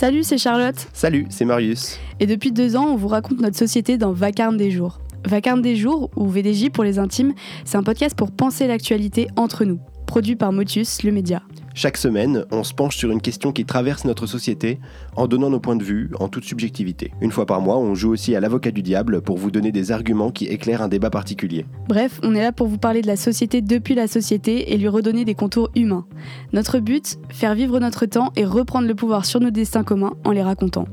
Salut, c'est Charlotte. Salut, c'est Marius. Et depuis deux ans, on vous raconte notre société dans Vacarme des jours. Vacarme des jours, ou VDJ pour les intimes, c'est un podcast pour penser l'actualité entre nous, produit par Motius, le média. Chaque semaine, on se penche sur une question qui traverse notre société en donnant nos points de vue en toute subjectivité. Une fois par mois, on joue aussi à l'avocat du diable pour vous donner des arguments qui éclairent un débat particulier. Bref, on est là pour vous parler de la société depuis la société et lui redonner des contours humains. Notre but, faire vivre notre temps et reprendre le pouvoir sur nos destins communs en les racontant.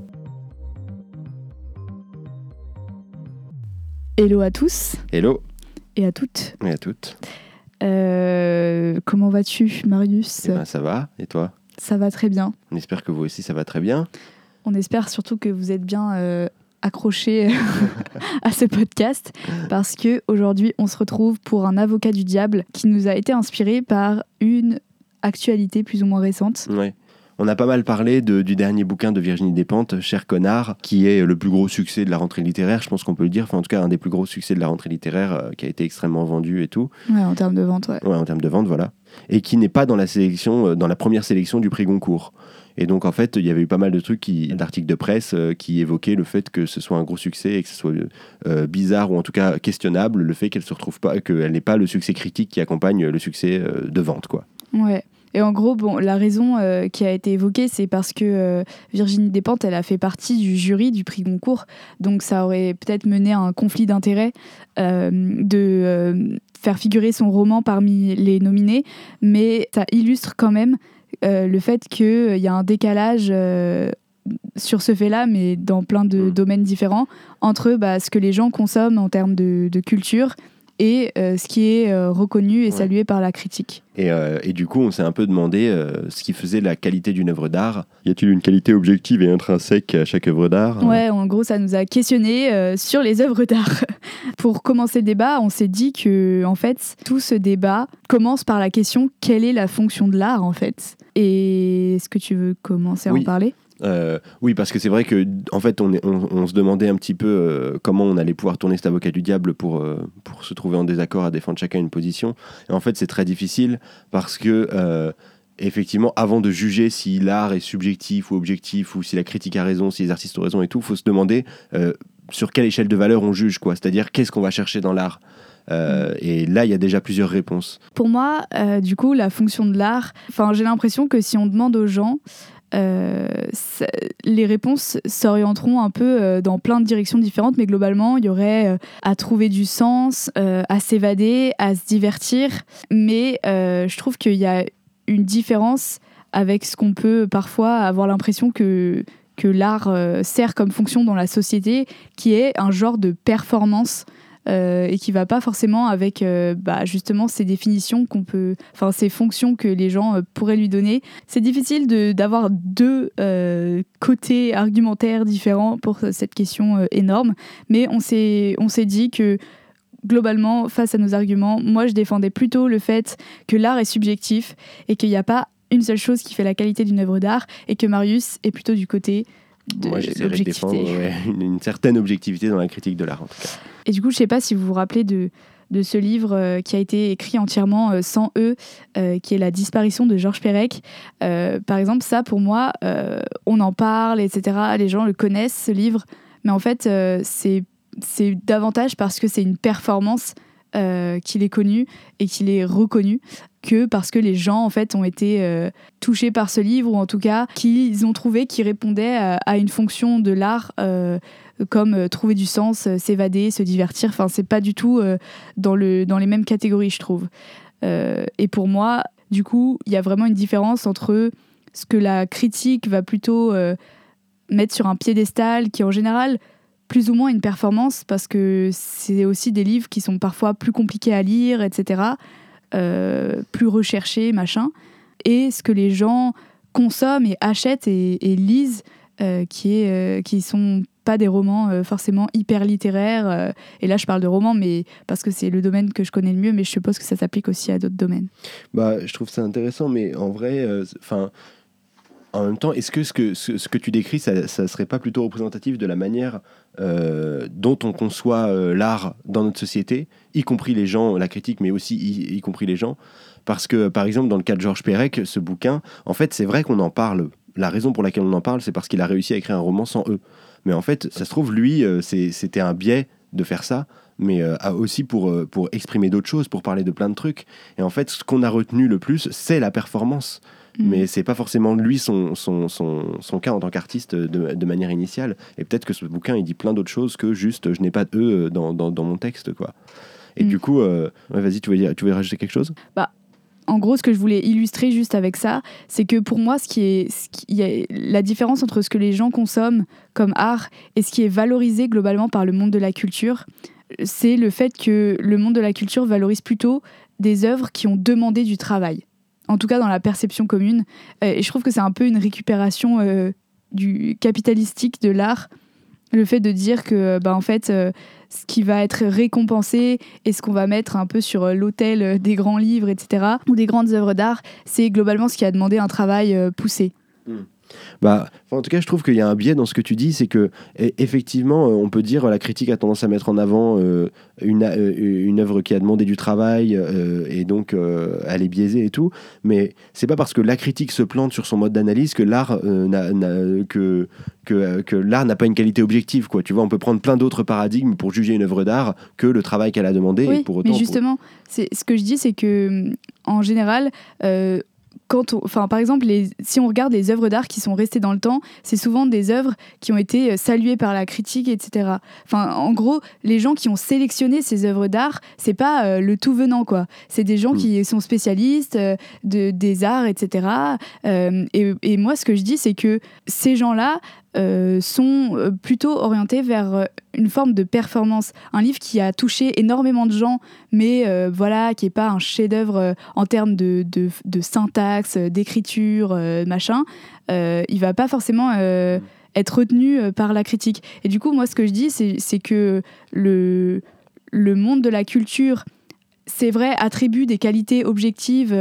Hello à tous Hello et à toutes. et à toutes. Euh, comment vas-tu, Marius Eh ben, ça va Et toi? Ça va très bien. On espère que vous aussi ça va très bien. On espère surtout que vous êtes bien euh, accrochés à ce podcast parce que aujourd'hui on se retrouve pour un avocat du diable qui nous a été inspiré par une actualité plus ou moins récente. Ouais. On a pas mal parlé de- du dernier bouquin de Virginie Despentes, Cher connard, qui est le plus gros succès de la rentrée littéraire, je pense qu'on peut le dire, enfin en tout cas un des plus gros succès de la rentrée littéraire euh, qui a été extrêmement vendu et tout. Ouais, en termes de vente, ouais. Ouais, en termes de vente, voilà. Et qui n'est pas dans la sélection, euh, dans la première sélection du prix Goncourt. Et donc, en fait, il y avait eu pas mal de trucs, qui- d'articles de presse euh, qui évoquaient le fait que ce soit un gros succès et que ce soit euh, bizarre ou en tout cas questionnable, le fait qu'elle se retrouve pas, qu'elle n'ait pas le succès critique qui accompagne le succès euh, de vente, quoi. Ouais. Et en gros, bon, la raison euh, qui a été évoquée, c'est parce que euh, Virginie Despentes, elle a fait partie du jury du prix Goncourt. Donc ça aurait peut-être mené à un conflit d'intérêts euh, de faire figurer son roman parmi les nominés. Mais ça illustre quand même le fait qu'il y a un décalage sur ce fait-là, mais dans plein de Mm. domaines différents, entre bah, ce que les gens consomment en termes de, de culture et euh, ce qui est euh, reconnu et Ouais. salué par la critique. Et, euh, et du coup, on s'est un peu demandé euh, ce qui faisait la qualité d'une œuvre d'art. Y a-t-il une qualité objective et intrinsèque à chaque œuvre d'art? Ouais, en gros, ça nous a questionné euh, sur les œuvres d'art. Pour commencer le débat, on s'est dit que, en fait, tout ce débat commence par la question quelle est la fonction de l'art, en fait? Et est-ce que tu veux commencer à Oui. en parler? Euh, oui, parce que c'est vrai que en fait, on, se demandait un petit peu euh, comment on allait pouvoir tourner cet avocat du diable pour, euh, pour se trouver en désaccord à défendre chacun une position. Et en fait, c'est très difficile parce que effectivement, avant de juger si l'art est subjectif ou objectif ou si la critique a raison, si les artistes ont raison et tout, faut se demander sur quelle échelle de valeur on juge, quoi. C'est-à-dire qu'est-ce qu'on va chercher dans l'art? Et là, il y a déjà plusieurs réponses. Pour moi, du coup, la fonction de l'art, j'ai l'impression que si on demande aux gens, euh, les réponses s'orienteront un peu euh, dans plein de directions différentes, mais globalement, il y aurait euh, à trouver du sens, à s'évader, à se divertir. Mais je trouve qu'il y a une différence avec ce qu'on peut parfois avoir l'impression que que l'art sert comme fonction dans la société, qui est un genre de performance euh, et qui va pas forcément avec euh, bah, justement ces définitions qu'on peut, enfin ces fonctions que les gens euh, pourraient lui donner. C'est difficile d'avoir deux côtés argumentaires différents pour cette question énorme, mais on s'est dit que globalement, face à nos arguments, moi je défendais plutôt le fait que l'art est subjectif et qu'il n'y a pas une seule chose qui fait la qualité d'une œuvre d'art et que Marius est plutôt du côté de Moi, j'essaierai de défendre ouais, une, une certaine objectivité dans la critique de l'art, en tout cas. Et du coup, je sais pas si vous vous rappelez de, de ce livre euh, qui a été écrit entièrement euh, sans eux, euh, qui est La disparition de Georges Perec. Euh, par exemple, ça, pour moi, euh, on en parle, etc. Les gens le connaissent, ce livre. Mais en fait, c'est c'est davantage parce que c'est une performance euh, qu'il est connu et qu'il est reconnu que parce que les gens en fait ont été euh, touchés par ce livre ou en tout cas qu'ils ont trouvé qui répondait à, à une fonction de l'art euh, comme euh, trouver du sens, euh, s'évader, se divertir. Enfin, c'est pas du tout euh, dans, le, dans les mêmes catégories, je trouve. Euh, et pour moi, du coup, il y a vraiment une différence entre ce que la critique va plutôt euh, mettre sur un piédestal, qui est en général plus ou moins une performance, parce que c'est aussi des livres qui sont parfois plus compliqués à lire, etc., euh, plus recherchés, machin, et ce que les gens consomment et achètent et, lisent, euh, qui, est, euh, qui sont pas des romans euh, forcément hyper littéraires. euh, et là, je parle de romans, mais parce que c'est le domaine que je connais le mieux, mais je suppose que ça s'applique aussi à d'autres domaines. Bah, je trouve ça intéressant, mais en vrai, enfin, en même temps, est-ce que ce que, ce, que tu décris, ça, ça serait pas plutôt représentatif de la manière euh, dont on conçoit euh, l'art dans notre société, y compris les gens, la critique, mais aussi y, compris les gens? Parce que, par exemple, dans le cas de Georges Perec, ce bouquin, en fait, c'est vrai qu'on en parle la raison pour laquelle on en parle, c'est parce qu'il a réussi à écrire un roman sans eux. Mais en fait, ça se trouve, lui, euh, c'était un biais de faire ça, mais aussi pour, pour exprimer d'autres choses, pour parler de plein de trucs. Et en fait, ce qu'on a retenu le plus, c'est la performance. Mm. Mais c'est pas forcément lui son, son, son, son cas en tant qu'artiste de, de manière initiale. Et peut-être que ce bouquin, il dit plein d'autres choses que juste je n'ai pas eux dans, dans, dans mon texte. quoi. Et Mm. du coup, euh, vas-y, tu veux, dire, tu veux rajouter quelque chose? En gros, ce que je voulais illustrer juste avec ça, c'est que pour moi, ce qui est, ce qui- la différence entre ce que les gens consomment comme art et ce qui est valorisé globalement par le monde de la culture, c'est le fait que le monde de la culture valorise plutôt des œuvres qui ont demandé du travail. En tout cas, dans la perception commune. Euh, Et je trouve que c'est un peu une récupération euh, du capitalistique de l'art. Le fait de dire que, bah, en fait, euh, ce qui va être récompensé et ce qu'on va mettre un peu sur euh, l'autel euh, des grands livres, etc., ou des grandes œuvres d'art, c'est globalement ce qui a demandé un travail euh, poussé. Bah, en tout cas, je trouve qu'il y a un biais dans ce que tu dis, c'est que effectivement, euh, on peut dire la critique a tendance à mettre en avant euh, une, euh, une œuvre qui a demandé du travail euh, et donc elle est biaisée et tout. Mais c'est pas parce que la critique se plante sur son mode d'analyse que l'art n'a- n'a- que que, que l'art n'a pas une qualité objective. Quoi. Tu vois, on peut prendre plein d'autres paradigmes pour juger une œuvre d'art que le travail qu'elle a demandé. et pour autant, mais pour- justement, c'est ce que je dis, c'est que en général, quand on- enfin, par exemple, les, si on regarde les œuvres d'art qui sont restées dans le temps, c'est souvent des œuvres qui ont été euh, saluées par la critique, etc. Enfin, en gros, les gens qui ont sélectionné ces œuvres d'art, c'est pas euh, le tout venant, quoi. C'est des gens Mm. qui sont spécialistes euh, de, des arts, etc. Euh, et, et moi, ce que je dis, c'est que ces gens-là euh, sont euh, plutôt orientés vers euh, une forme de performance. Un livre qui a touché énormément de gens, mais voilà, qui n'est pas un chef-d'œuvre en termes de, syntaxe, d'écriture, euh, machin, il va pas forcément être retenu par la critique. Et du coup, moi, ce que je dis, c'est que le, monde de la culture c'est vrai, attribue des qualités objectives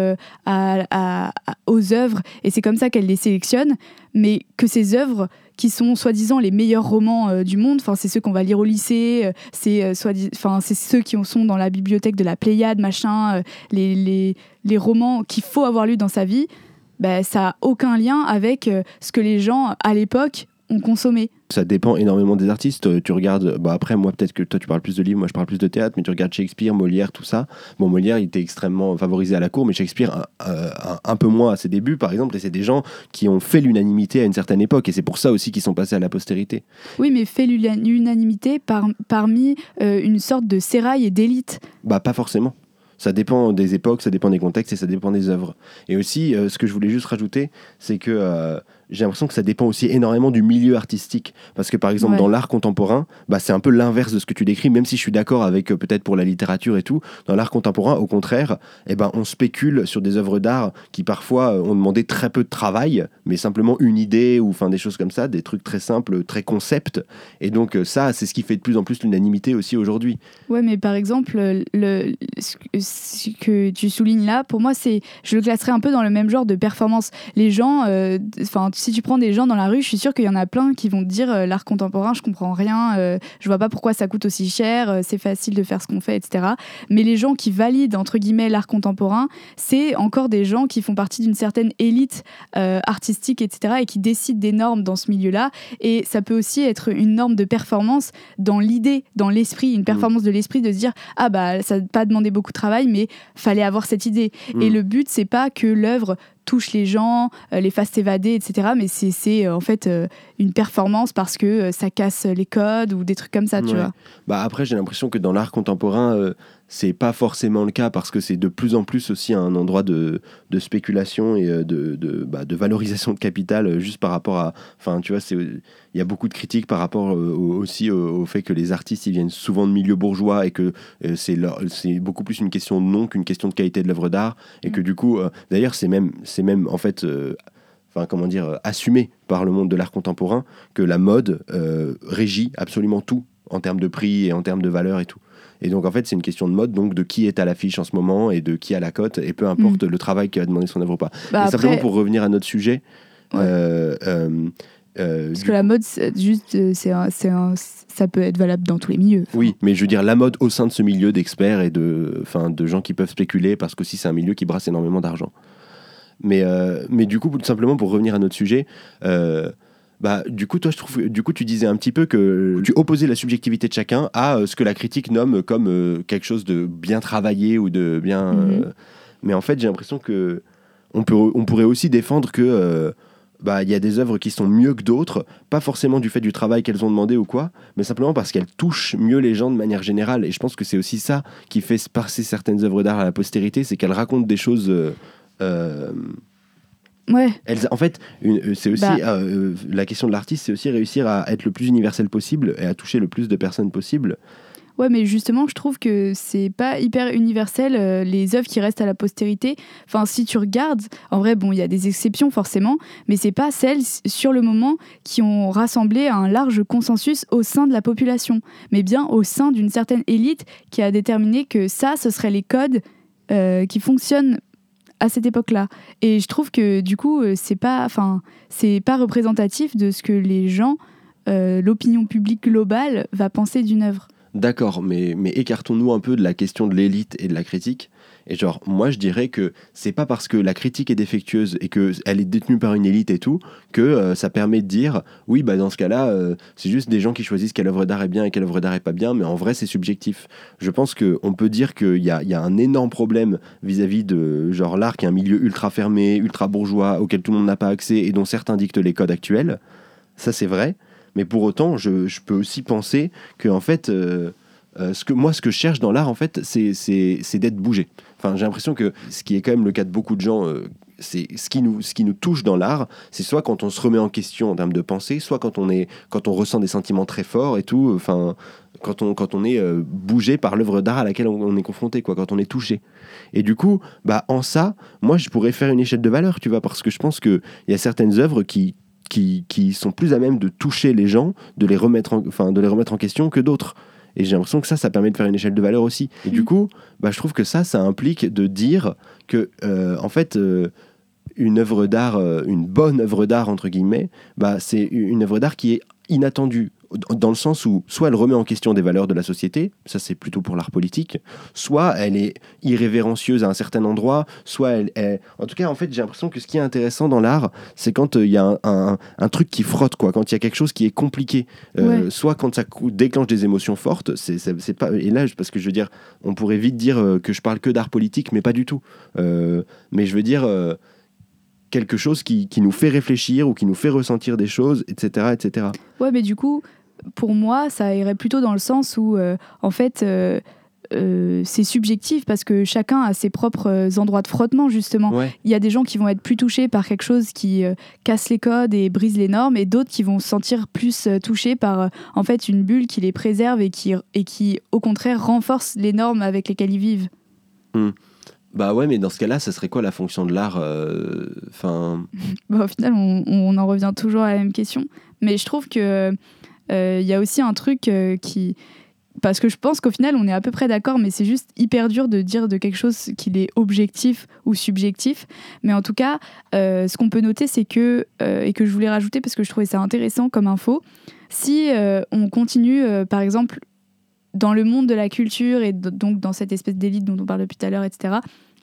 aux œuvres, et c'est comme ça qu'elle les sélectionne, mais que ces œuvres, qui sont soi-disant les meilleurs romans euh, du monde, enfin c'est ceux qu'on va lire au lycée, euh, c'est euh, c'est ceux qui sont dans la bibliothèque de la Pléiade, machin, les, les, romans qu'il faut avoir lus dans sa vie, bah, ça a aucun lien avec ce que les gens à l'époque ont consommé. ça dépend énormément des artistes. Euh, Tu regardes, bah après, moi, peut-être que toi, tu parles plus de livres, moi, je parle plus de théâtre, mais tu regardes Shakespeare, Molière, tout ça. Bon, Molière, il était extrêmement favorisé à la cour, mais Shakespeare, un, un- un peu moins à ses débuts, par exemple, et c'est des gens qui ont fait l'unanimité à une certaine époque, et c'est pour ça aussi qu'ils sont passés à la postérité. Oui, mais fait l'una- l'unanimité par, parmi euh, une sorte de sérail et d'élite. Bah, pas forcément. Ça dépend des époques, ça dépend des contextes et ça dépend des œuvres. Et aussi, euh, ce que je voulais juste rajouter, c'est que euh, j'ai l'impression que ça dépend aussi énormément du milieu artistique. Parce que par exemple, Ouais. dans l'art contemporain, bah, c'est un peu l'inverse de ce que tu décris, même si je suis d'accord avec euh, peut-être pour la littérature et tout. Dans l'art contemporain, au contraire, eh ben, on spécule sur des œuvres d'art qui parfois euh, ont demandé très peu de travail, mais simplement une idée ou enfin, des choses comme ça, des trucs très simples, très concept. Et donc, euh, ça, c'est ce qui fait de plus en plus l'unanimité aussi aujourd'hui. Ouais, mais par exemple, le, ce, que- tu soulignes là, pour moi, c'est, je le classerais un peu dans le même genre de performance. Les gens, enfin, si tu prends des gens dans la rue, je suis sûre qu'il y en a plein qui vont te dire euh, l'art contemporain, je comprends rien, euh, je vois pas pourquoi ça coûte aussi cher, euh, c'est facile de faire ce qu'on fait, etc. Mais les gens qui valident entre guillemets l'art contemporain, c'est encore des gens qui font partie d'une certaine élite euh, artistique, etc. et qui décident des normes dans ce milieu-là. Et ça peut aussi être une norme de performance dans l'idée, dans l'esprit, une performance de l'esprit de se dire ah bah ça n'a pas demandé beaucoup de travail, mais fallait avoir cette idée. Et Mm. le but c'est pas que l'œuvre touche les gens, euh, les fasse s'évader, etc. Mais c'est- euh, en fait euh, une performance parce que ça casse les codes ou des trucs comme ça, tu vois. Bah après, j'ai l'impression que dans l'art contemporain, c'est pas forcément le cas parce que c'est de plus en plus aussi un endroit de, de spéculation et euh, de, de, bah, de valorisation de capital euh, juste par rapport à. Enfin, tu vois, il y a beaucoup de critiques par rapport euh, au- aussi au, au fait que les artistes ils viennent souvent de milieux bourgeois et que euh, c'est beaucoup plus une question de nom qu'une question de qualité de l'œuvre d'art et que du coup, euh, d'ailleurs, c'est même, c'est même en fait. euh, Enfin, comment dire, assumé par le monde de l'art contemporain que la mode euh, régit absolument tout en termes de prix et en termes de valeur et tout. Et donc en fait c'est une question de mode, donc de qui est à l'affiche en ce moment et de qui a la cote, et peu importe le travail qui va demander son œuvre ou pas. Bah, et simplement pour revenir à notre sujet, Ouais. euh, euh, euh, parce du- que la mode, juste, c'est un- c'est un- ça peut être valable dans tous les milieux. Enfin, oui, mais je veux dire la mode au sein de ce milieu d'experts et de, enfin, de gens qui peuvent spéculer parce qu'aussi c'est un milieu qui brasse énormément d'argent. Mais, euh, mais du coup, tout simplement pour revenir à notre sujet, euh, bah, du coup, toi, je trouve, du coup, tu disais un petit peu que tu opposais la subjectivité de chacun à euh, ce que la critique nomme comme euh, quelque chose de bien travaillé ou de bien. Mhm. euh, mais en fait, j'ai l'impression que on, peut, on pourrait aussi défendre que bah, il y a des œuvres qui sont mieux que d'autres, pas forcément du fait du travail qu'elles ont demandé ou quoi, mais simplement parce qu'elles touchent mieux les gens de manière générale. Et je pense que c'est aussi ça qui fait passer certaines œuvres d'art à la postérité, c'est qu'elles racontent des choses. euh, Ouais, elles, en fait, euh, c'est aussi Bah. euh, euh, la question de l'artiste, c'est aussi réussir à être le plus universel possible et à toucher le plus de personnes possible. ouais, mais justement, je trouve que c'est pas hyper universel euh, les œuvres qui restent à la postérité. Enfin, si tu regardes, en vrai, bon, il y a des exceptions forcément, mais c'est pas celles sur le moment qui ont rassemblé un large consensus au sein de la population, mais bien au sein d'une certaine élite qui a déterminé que ça, ce seraient les codes euh, qui fonctionnent à cette époque-là. Et je trouve que du coup, euh, c'est pas, enfin, c'est pas représentatif de ce que les gens, euh, l'opinion publique globale, va penser d'une œuvre. D'accord, mais, mais écartons-nous un peu de la question de l'élite et de la critique. Et genre, moi, je dirais que c'est pas parce que la critique est défectueuse et qu'elle est détenue par une élite et tout que euh, ça permet de dire oui, bah dans ce cas-là, euh, c'est juste des gens qui choisissent quelle œuvre d'art est bien et quelle œuvre d'art est pas bien, mais en vrai, c'est subjectif. Je pense qu'on peut dire qu'il y a, y a un énorme problème vis-à-vis de genre l'art qui est un milieu ultra fermé, ultra bourgeois, auquel tout le monde n'a pas accès et dont certains dictent les codes actuels. Ça, c'est vrai. Mais pour autant, je, je peux aussi penser que en fait, euh, ce que moi, ce que je cherche dans l'art, en fait, c'est d'être bougé. Enfin, j'ai l'impression que ce qui est quand même le cas de beaucoup de gens, euh, c'est ce qui nous ce qui nous touche dans l'art, c'est soit quand on se remet en question en termes de pensée, soit quand on est quand on ressent des sentiments très forts et tout. Enfin, quand on quand on est euh, bougé par l'œuvre d'art à laquelle on, on est confronté, quoi, quand on est touché. Et du coup, bah en ça, moi, je pourrais faire une échelle de valeur, tu vois, parce que je pense que il y a certaines œuvres qui qui, qui sont plus à même de toucher les gens, de les remettre en, enfin, de les remettre en question que d'autres. Et j'ai l'impression que ça, ça permet de faire une échelle de valeur aussi. Et du Mhm. coup, bah, je trouve que ça, ça implique de dire que, euh, en fait, euh, une œuvre d'art, euh, une bonne œuvre d'art, entre guillemets, bah, c'est une œuvre d'art qui est inattendue. Dans le sens où, soit elle remet en question des valeurs de la société, ça c'est plutôt pour l'art politique, soit elle est irrévérencieuse à un certain endroit, soit elle est... En tout cas, en fait, j'ai l'impression que ce qui est intéressant dans l'art, c'est quand euh, il y a un, un- un truc qui frotte, quoi, quand il y a quelque chose qui est compliqué, Euh, Ouais. soit quand ça déclenche des émotions fortes, c'est pas... Et là, parce que je veux dire, on pourrait vite dire euh, que je parle que d'art politique, mais pas du tout. Mais je veux dire... quelque chose qui, qui nous fait réfléchir ou qui nous fait ressentir des choses, etc. etc. Ouais, mais du coup, pour moi, ça irait plutôt dans le sens où, euh, en fait, euh, euh, c'est subjectif parce que chacun a ses propres endroits de frottement, justement. Ouais. Il y a des gens qui vont être plus touchés par quelque chose qui casse les codes et brise les normes, et d'autres qui vont se sentir plus touchés par, en fait, une bulle qui les préserve et qui, et qui, au contraire, renforce les normes avec lesquelles ils vivent. Bah ouais, mais dans ce cas-là, ça serait quoi la fonction de l'art Enfin, Bah, au final, on, on en revient toujours à la même question. Mais je trouve que il y a aussi un truc euh, qui. Parce que je pense qu'au final, on est à peu près d'accord, mais c'est juste hyper dur de dire de quelque chose qu'il est objectif ou subjectif. Mais en tout cas, euh, ce qu'on peut noter, c'est que, euh, et que je voulais rajouter parce que je trouvais ça intéressant comme info, si euh, on continue, euh, par exemple, dans le monde de la culture et donc dans cette espèce d'élite dont on parle depuis tout à l'heure, etc.,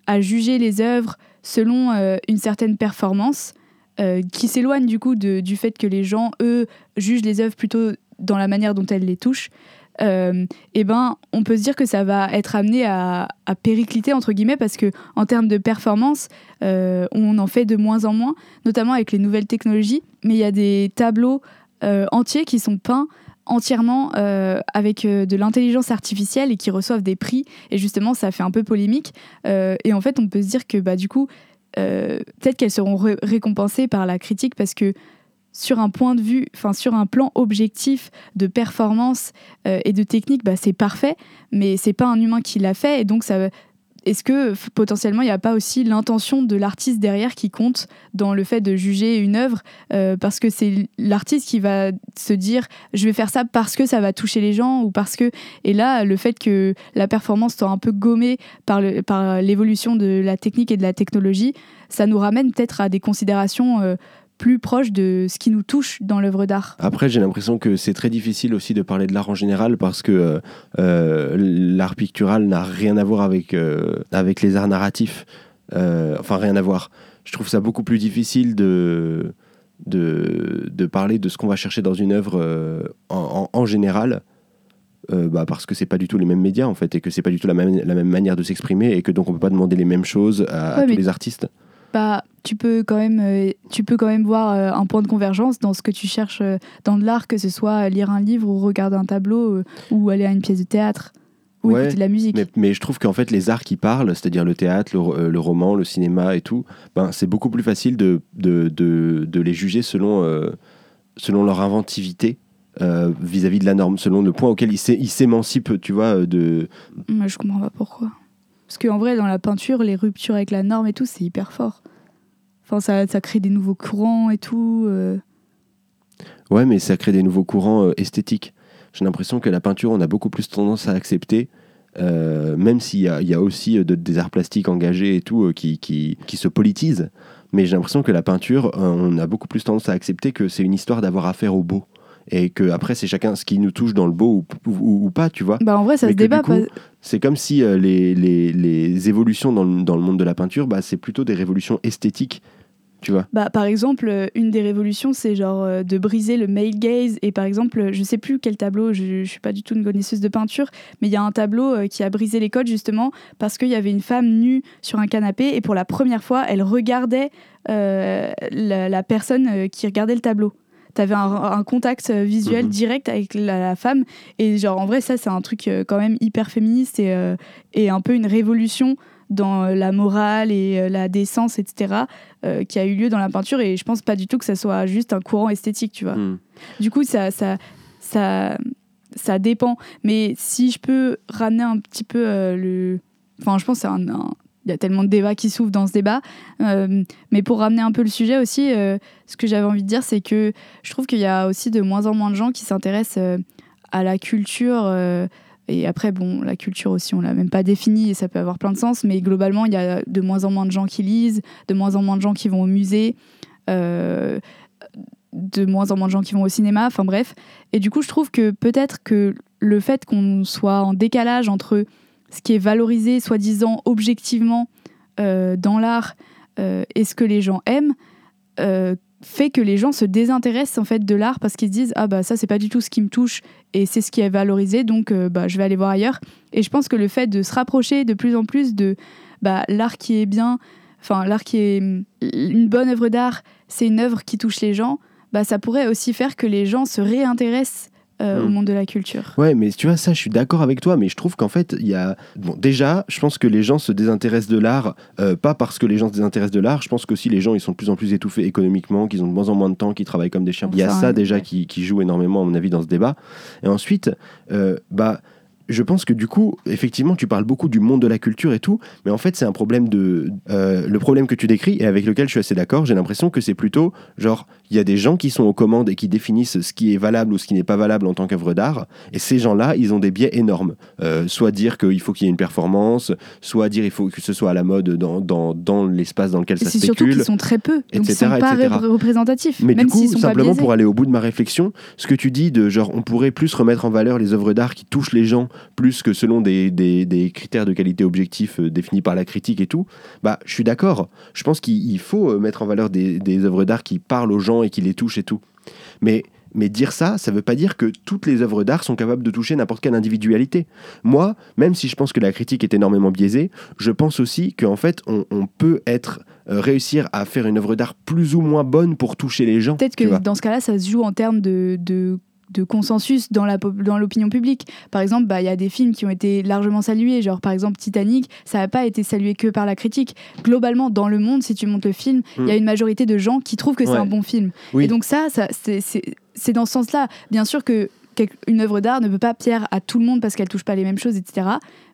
à juger les œuvres selon euh, une certaine performance, euh, qui s'éloigne du coup du fait que les gens, eux, jugent les œuvres plutôt dans la manière dont elles les touchent, euh, eh ben, on peut se dire que ça va être amené à, péricliter, entre guillemets, parce que en termes de performance, euh, on en fait de moins en moins, notamment avec les nouvelles technologies. Mais il y a des tableaux entiers qui sont peints entièrement avec de l'intelligence artificielle et qui reçoivent des prix. Et justement, ça fait un peu polémique. Et en fait, on peut se dire que bah, du coup, euh, peut-être qu'elles seront ré- récompensées par la critique parce que sur un point de vue, enfin sur un plan objectif de performance euh, et de technique, bah, c'est parfait, mais c'est pas un humain qui l'a fait et donc ça. Est-ce que potentiellement il n'y a pas aussi l'intention de l'artiste derrière qui compte dans le fait de juger une œuvre euh, parce que c'est l'artiste qui va se dire je vais faire ça parce que ça va toucher les gens ou parce que et là le fait que la performance soit un peu gommée par par l'évolution de la technique et de la technologie ça nous ramène peut-être à des considérations euh, plus proches de ce qui nous touche dans l'œuvre d'art. Après, j'ai l'impression que c'est très difficile aussi de parler de l'art en général parce que euh, euh, l'art pictural n'a rien à voir avec, euh, avec les arts narratifs. Euh, enfin, rien à voir. je trouve ça beaucoup plus difficile de, de, de parler de ce qu'on va chercher dans une œuvre en, en- en général. euh, bah, parce que c'est pas du tout les mêmes médias en fait et que c'est pas du tout la même, la même manière de s'exprimer et que donc on peut pas demander les mêmes choses à, tous les artistes. Bah, tu peux quand même, euh, tu peux quand même voir euh, un point de convergence dans ce que tu cherches euh, dans de l'art, que ce soit lire un livre ou regarder un tableau ou aller à une pièce de théâtre ou Ouais, écouter de la musique. Mais, mais je trouve qu'en fait, les arts qui parlent, c'est-à-dire le théâtre, le, le roman, le cinéma et tout, ben, c'est beaucoup plus facile de, de, de, de les juger selon, euh, selon leur inventivité euh, vis-à-vis de la norme, selon le point auquel ils s'é- ils s'émancipent, tu vois, de... Moi, je comprends pas pourquoi. Parce qu'en vrai, dans la peinture, les ruptures avec la norme et tout, c'est hyper fort. Ça, crée des nouveaux courants et tout. euh. Ouais, mais ça crée des nouveaux courants euh, esthétiques. J'ai l'impression que la peinture, on a beaucoup plus tendance à accepter, euh, même s'il y a, aussi de- des arts plastiques engagés et tout qui, qui, qui se politisent. Mais j'ai l'impression que la peinture, on a beaucoup plus tendance à accepter que c'est une histoire d'avoir affaire au beau. Et que après, c'est chacun ce qui nous touche dans le beau ou, ou- ou pas, tu vois. Bah, en vrai, ça Mais se débat. pas- C'est comme si euh, les, les, les évolutions dans le, dans le monde de la peinture, bah, c'est plutôt des révolutions esthétiques, tu vois. Bah, par exemple, euh, une des révolutions, c'est genre euh, de briser le male gaze. Et par exemple, je sais plus quel tableau, je, je suis pas du tout une connaisseuse de peinture, mais il y a un tableau euh, qui a brisé les codes justement parce qu'il y avait une femme nue sur un canapé et pour la première fois, elle regardait euh, la, la personne qui regardait le tableau. T'avais un, un contact euh, visuel Mhm. direct avec la, la femme. Et genre, en vrai, ça, c'est un truc euh, quand même hyper féministe et, euh, et un peu une révolution dans la morale et la décence, etc., euh, qui a eu lieu dans la peinture. Et je pense pas du tout que ça soit juste un courant esthétique, tu vois. Hmm. Du coup, ça, ça, ça, ça dépend. Mais si je peux ramener un petit peu euh, le. Enfin, je pense que c'est un. un- Il y a tellement de débats qui s'ouvrent dans ce débat. Euh, mais pour ramener un peu le sujet aussi, euh, ce que j'avais envie de dire, c'est que je trouve qu'il y a aussi de moins en moins de gens qui s'intéressent euh, à la culture. et après, bon, la culture aussi, on l'a même pas définie et ça peut avoir plein de sens. Mais globalement, il y a de moins en moins de gens qui lisent, de moins en moins de gens qui vont au musée. de moins en moins de gens qui vont au cinéma, enfin bref. Et du coup, je trouve que peut-être que le fait qu'on soit en décalage entre ce qui est valorisé, soi-disant objectivement, euh, dans l'art euh, et ce que les gens aiment, euh, fait que les gens se désintéressent en fait de l'art parce qu'ils se disent ah bah ça c'est pas du tout ce qui me touche et c'est ce qui est valorisé donc bah je vais aller voir ailleurs. Et je pense que le fait de se rapprocher de plus en plus de bah, l'art qui est bien enfin l'art qui est une bonne œuvre d'art c'est une œuvre qui touche les gens bah ça pourrait aussi faire que les gens se réintéressent euh, au monde de la culture Ouais, mais tu vois, ça, je suis d'accord avec toi, mais je trouve qu'en fait, il y a. Bon, déjà, je pense que les gens se désintéressent de l'art, euh, pas parce que les gens se désintéressent de l'art, je pense qu'aussi les gens, ils sont de plus en plus étouffés économiquement, qu'ils ont de moins en moins de temps, qu'ils travaillent comme des chiens. Il y a ça déjà ouais. qui, qui joue énormément, à mon avis, dans ce débat. Et ensuite, euh, bah. Je pense que du coup, effectivement, tu parles beaucoup du monde de la culture et tout, mais en fait, c'est un problème de. euh, le problème que tu décris et avec lequel je suis assez d'accord, j'ai l'impression que c'est plutôt genre, il y a des gens qui sont aux commandes et qui définissent ce qui est valable ou ce qui n'est pas valable en tant qu'œuvre d'art, et ces gens-là, ils ont des biais énormes. Euh, soit dire qu'il faut qu'il y ait une performance, soit dire il faut que ce soit à la mode dans, dans, dans l'espace dans lequel et ça c'est surtout spécule. qu'ils sont très peu donc ils etc., sont pas etc.. ré- représentatifs Mais même du coup, sont simplement pour aller au bout de ma réflexion, ce que tu dis de genre on pourrait plus remettre en valeur les œuvres d'art qui touchent les gens plus que selon des, des- des critères de qualité objectifs euh, définis par la critique et tout, bah je suis d'accord. Je pense qu'il il faut euh, mettre en valeur des, des œuvres d'art qui parlent aux gens et qui les touchent et tout. Mais, mais dire ça, ça veut pas dire que toutes les œuvres d'art sont capables de toucher n'importe quelle individualité. Moi, même si je pense que la critique est énormément biaisée, je pense aussi qu'en fait, on, on peut être euh, réussir à faire une œuvre d'art plus ou moins bonne pour toucher les gens. Peut-être que vois. dans ce cas-là, ça se joue en termes de, de, de consensus dans la pop- dans l'opinion publique. Par exemple, bah, il y a des films qui ont été largement salués, genre par exemple Titanic, ça n'a pas été salué que par la critique. Globalement, dans le monde, si tu montes le film, il y a Mm. une majorité de gens qui trouvent que c'est un bon film. Oui. Et donc ça, ça c'est- dans ce sens-là. Bien sûr que une œuvre d'art ne peut pas plaire à tout le monde parce qu'elle touche pas les mêmes choses, etc.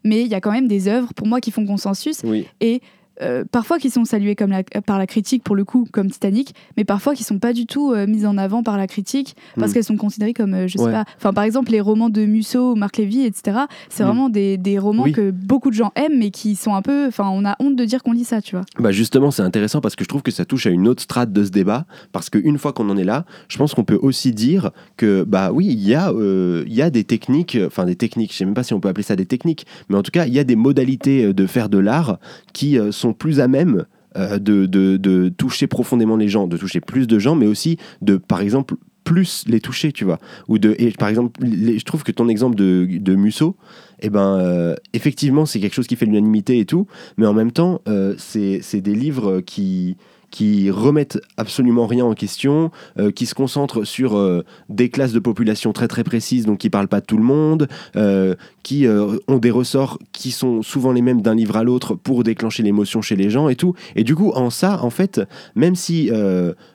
Mais il y a quand même des œuvres, pour moi, qui font consensus Oui. et euh, parfois qui sont saluées comme la- par la critique pour le coup comme Titanic mais parfois qui sont pas du tout euh, mises en avant par la critique parce Mm. qu'elles sont considérées comme euh, je sais Ouais. pas enfin par exemple les romans de Musso Marc Lévy etc c'est Mm. vraiment des, des romans Oui. que beaucoup de gens aiment mais qui sont un peu enfin on a honte de dire qu'on lit ça tu vois Bah justement, c'est intéressant parce que je trouve que ça touche à une autre strate de ce débat. Parce qu'une fois qu'on en est là, je pense qu'on peut aussi dire que, bah oui, il y, a, euh, il y a des techniques, enfin des techniques, je sais même pas si on peut appeler ça des techniques, mais en tout cas, il y a des modalités euh, de faire de l'art qui euh, plus à même euh, de, de, de toucher profondément les gens, de toucher plus de gens, mais aussi de, par exemple, plus les toucher, tu vois. Ou de, et par exemple, je trouve que ton exemple de, de Musso, eh ben, euh, effectivement, c'est quelque chose qui fait l'unanimité et tout, mais en même temps, euh, c'est des livres qui qui remettent absolument rien en question, euh, qui se concentrent sur euh, des classes de population très très précises, donc qui parlent pas de tout le monde, euh, qui ont des ressorts qui sont souvent les mêmes d'un livre à l'autre pour déclencher l'émotion chez les gens et tout. Et du coup, en ça, en fait, même si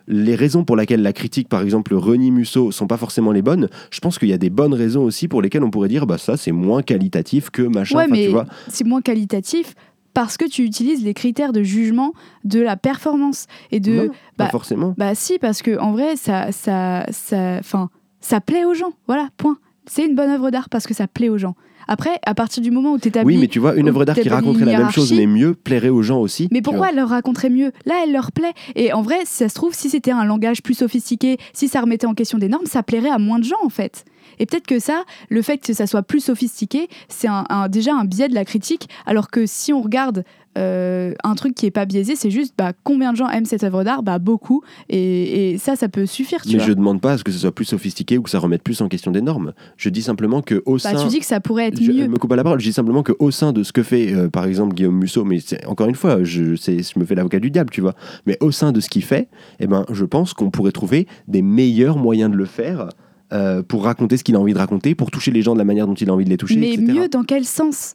les raisons pour lesquelles la critique, par exemple, renie Musso, sont pas forcément les bonnes, je pense qu'il y a des bonnes raisons aussi pour lesquelles on pourrait dire, bah ça, c'est moins qualitatif que machin. Ouais, mais tu vois. c'est moins qualitatif parce que tu utilises les critères de jugement de la performance et de. Non, pas bah, forcément. Bah si, parce que en vrai, ça, ça, ça, enfin, ça plaît aux gens. Voilà, point. C'est une bonne œuvre d'art parce que ça plaît aux gens. Après, à partir du moment où tu établis Oui, mais tu vois, une œuvre d'art qui raconterait la même chose, mais mieux, plairait aux gens aussi. Mais pourquoi elle leur raconterait mieux? Là, elle leur plaît. Et en vrai, si ça se trouve, si c'était un langage plus sophistiqué, si ça remettait en question des normes, ça plairait à moins de gens, en fait. Et peut-être que ça, le fait que ça soit plus sophistiqué, c'est un- un- déjà un biais de la critique. Alors que si on regarde euh, un truc qui est pas biaisé, c'est juste bah, combien de gens aiment cette œuvre d'art? Bah beaucoup. Et, et ça, ça peut suffire, tu Mais vois. je demande pas à ce que ce soit plus sophistiqué ou que ça remette plus en question des normes. Je dis simplement que au Bah, sein. tu dis que ça pourrait être Je mieux. me coupe pas la parole. Je dis simplement qu'au sein de ce que fait, euh, par exemple, Guillaume Musso, mais encore une fois, je, je me fais l'avocat du diable, tu vois. Mais au sein de ce qu'il fait, eh ben, je pense qu'on pourrait trouver des meilleurs moyens de le faire euh, pour raconter ce qu'il a envie de raconter, pour toucher les gens de la manière dont il a envie de les toucher, Mais etc. mieux dans quel sens?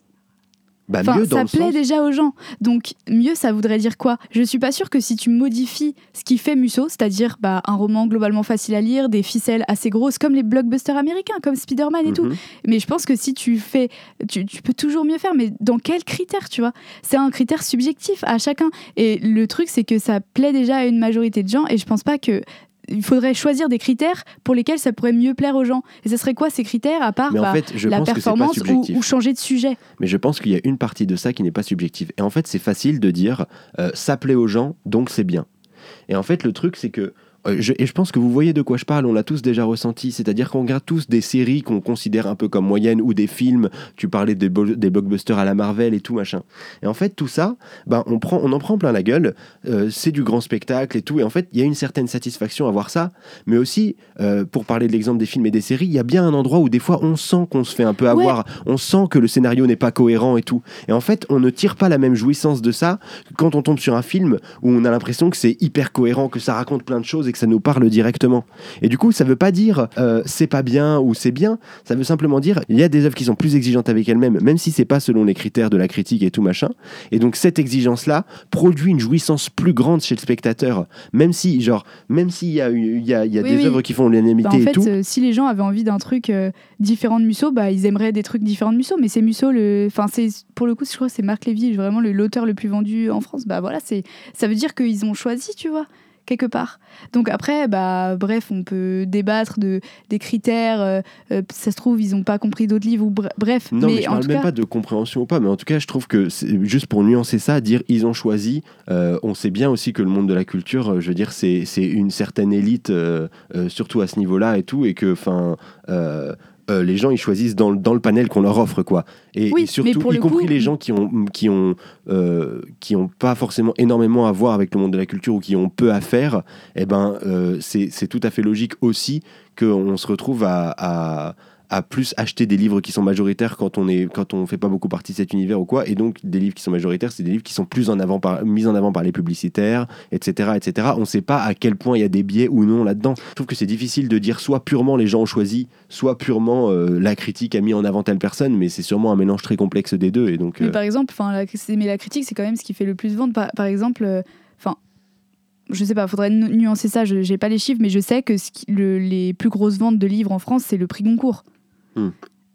Bah, Enfin, mieux dans ça plaît sens- déjà aux gens. Donc, mieux, ça voudrait dire quoi? Je suis pas sûre que si tu modifies ce qui fait Musso, c'est-à-dire bah, un roman globalement facile à lire, des ficelles assez grosses, comme les blockbusters américains, comme Spider-Man et tout. Mhm. Mais je pense que si tu fais. Tu, tu peux toujours mieux faire, mais dans quels critères, tu vois? C'est un critère subjectif à chacun. Et le truc, c'est que ça plaît déjà à une majorité de gens, et je pense pas que. Il faudrait choisir des critères pour lesquels ça pourrait mieux plaire aux gens. Et ce serait quoi ces critères à part Mais en bah, fait, je la pense que c'est pas performance ou changer de sujet? Mais je pense qu'il y a une partie de ça qui n'est pas subjective. Et en fait, c'est facile de dire euh, ça plaît aux gens, donc c'est bien. Et en fait, le truc, c'est que. Euh, je- et je pense que vous voyez de quoi je parle, on l'a tous déjà ressenti. C'est-à-dire qu'on regarde tous des séries qu'on considère un peu comme moyennes ou des films. Tu parlais des, blockbusters à la Marvel et tout machin. Et en fait, tout ça, ben, on, prend, on en prend plein la gueule. euh, c'est du grand spectacle et tout. Et en fait, il y a une certaine satisfaction à voir ça. Mais aussi, euh, pour parler de l'exemple des films et des séries, il y a bien un endroit où des fois on sent qu'on se fait un peu avoir. On sent que le scénario n'est pas cohérent et tout. Et en fait, on ne tire pas la même jouissance de ça quand on tombe sur un film où on a l'impression que c'est hyper cohérent, que ça raconte plein de choses et que ça nous parle directement. Et du coup, ça veut pas dire euh, c'est pas bien ou c'est bien. Ça veut simplement dire il y a des œuvres qui sont plus exigeantes avec elles-mêmes, même si c'est pas selon les critères de la critique et tout machin. Et donc cette exigence-là produit une jouissance plus grande chez le spectateur, même si genre même s'il y a y a, y a Oui, des oui. œuvres qui font l'unanimité Bah, en et fait, tout. euh, si les gens avaient envie d'un truc euh, différent de Musso, bah, ils aimeraient des trucs différents de Musso. Mais c'est Musso, le... enfin, c'est pour le coup, je crois que c'est Marc Lévy, vraiment le- l'auteur le plus vendu en France. Bah voilà, c'est ça veut dire qu'ils ont choisi, tu vois, quelque part. Donc après, bah bref, on peut débattre de des critères. euh, euh, ça se trouve, ils n'ont pas compris d'autres livres ou bre- bref. Non, mais, je en parle tout même cas, pas de compréhension ou pas, mais en tout cas, je trouve que juste pour nuancer ça, dire ils ont choisi, euh, on sait bien aussi que le monde de la culture, je veux dire, c'est une certaine élite, surtout à ce niveau-là et tout, et que, enfin, euh, les gens ils choisissent dans, le- dans le panel qu'on leur offre, quoi. Et, Oui, et mais surtout, y le compris coup- les gens qui ont, qui ont, euh, qui ont pas forcément énormément à voir avec le monde de la culture ou qui ont peu à faire, eh ben, euh, c'est c'est tout à fait logique aussi qu'on se retrouve à, à, à plus acheter des livres qui sont majoritaires quand on est quand on fait pas beaucoup partie de cet univers ou quoi et donc des livres qui sont majoritaires c'est des livres qui sont plus en avant par, mis en avant par les publicitaires etc etc on sait pas à quel point il y a des biais ou non là-dedans je trouve que c'est difficile de dire soit purement les gens ont choisi soit purement euh, la critique a mis en avant telle personne mais c'est sûrement un mélange très complexe des deux et donc Mais euh, par exemple, enfin, la, mais la critique, c'est quand même ce qui fait le plus vendre. Par, par exemple, euh, enfin, je sais pas, faudrait nu- nuancer ça. Je j'ai pas les chiffres, mais je sais que ce qui- le- les plus grosses ventes de livres en France, c'est le prix Goncourt. Hmm.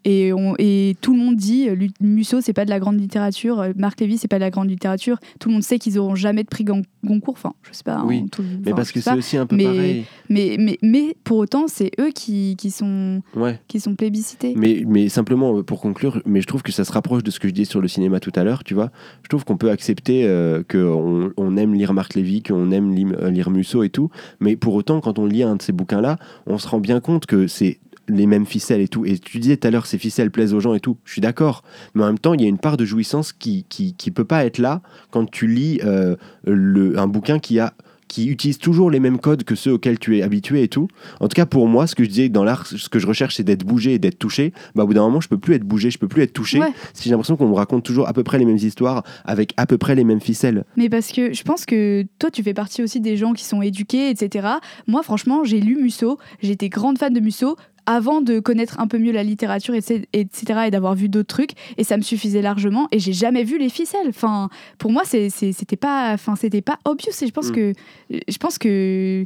Et, on, et tout le monde dit, euh, Musso, c'est pas de la grande littérature, euh, Marc Lévy, c'est pas de la grande littérature. Tout le monde sait qu'ils auront jamais de prix Gon- Goncourt. Enfin, je sais pas. Oui, tout- mais parce que sais c'est pas. aussi un peu mais- pareil Mais, mais, mais pour autant, c'est eux qui, qui, sont, ouais qui sont plébiscités. Mais, mais simplement euh, pour conclure, mais je trouve que ça se rapproche de ce que je disais sur le cinéma tout à l'heure, tu vois. Je trouve qu'on peut accepter euh, qu'on on aime lire Marc Lévy, qu'on aime euh, lire Musso et tout, mais pour autant, quand on lit un de ces bouquins-là, on se rend bien compte que c'est les mêmes ficelles et tout. Et tu disais tout à l'heure, ces ficelles plaisent aux gens et tout. Je suis d'accord. Mais en même temps, il y a une part de jouissance qui, qui, qui peut pas être là quand tu lis euh, le, un bouquin qui a qui utilise toujours les mêmes codes que ceux auxquels tu es habitué et tout. En tout cas, pour moi, ce que je disais dans l'art, ce que je recherche, c'est d'être bougé et d'être touché. Bah, au bout d'un moment, je peux plus être bougé, je peux plus être touché. Ouais. Si j'ai l'impression qu'on me raconte toujours à peu près les mêmes histoires avec à peu près les mêmes ficelles. Mais parce que je pense que toi, tu fais partie aussi des gens qui sont éduqués, etc. Moi, franchement, j'ai lu Musso, j'étais grande fan de Musso avant de connaître un peu mieux la littérature, etc. etc., et d'avoir vu d'autres trucs, et ça me suffisait largement, et j'ai jamais vu les ficelles. Enfin, pour moi, c'était pas, enfin, c'était pas obvious. Et je pense Mm. que, je pense que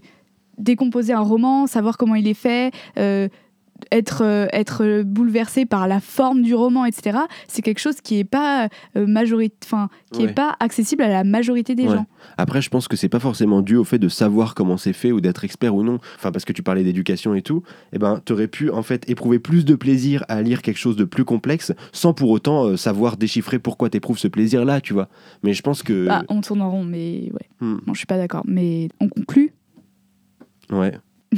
décomposer un roman, savoir comment il est fait, euh, être, euh, être bouleversé par la forme du roman, etc., c'est quelque chose qui est pas euh, majorité, enfin, qui Ouais. est pas accessible à la majorité des Ouais. gens. Après, je pense que c'est pas forcément dû au fait de savoir comment c'est fait ou d'être expert ou non. Enfin, parce que tu parlais d'éducation et tout. Eh ben, t'aurais pu en fait éprouver plus de plaisir à lire quelque chose de plus complexe sans pour autant euh, savoir déchiffrer pourquoi t'éprouves ce plaisir-là, tu vois. Mais je pense que. Bah, on tourne en rond, mais ouais. Hmm, Bon, je suis pas d'accord. Mais on conclut. ouais.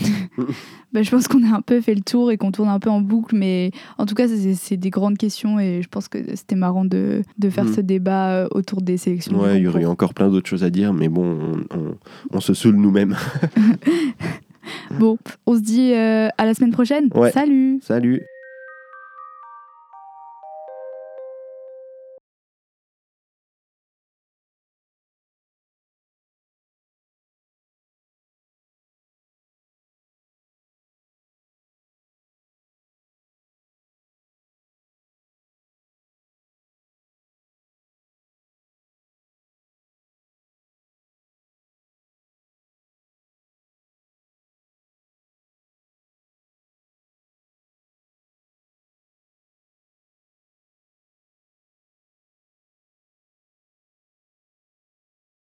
Bah, je pense qu'on a un peu fait le tour et qu'on tourne un peu en boucle, mais en tout cas, c'est des grandes questions et je pense que c'était marrant de, de faire Mm. ce débat euh, autour des sélections. Ouais, il y aurait encore plein d'autres choses à dire, mais bon, on, on- on se saoule nous-mêmes. Bon, on se dit euh, à la semaine prochaine. Ouais. Salut Salut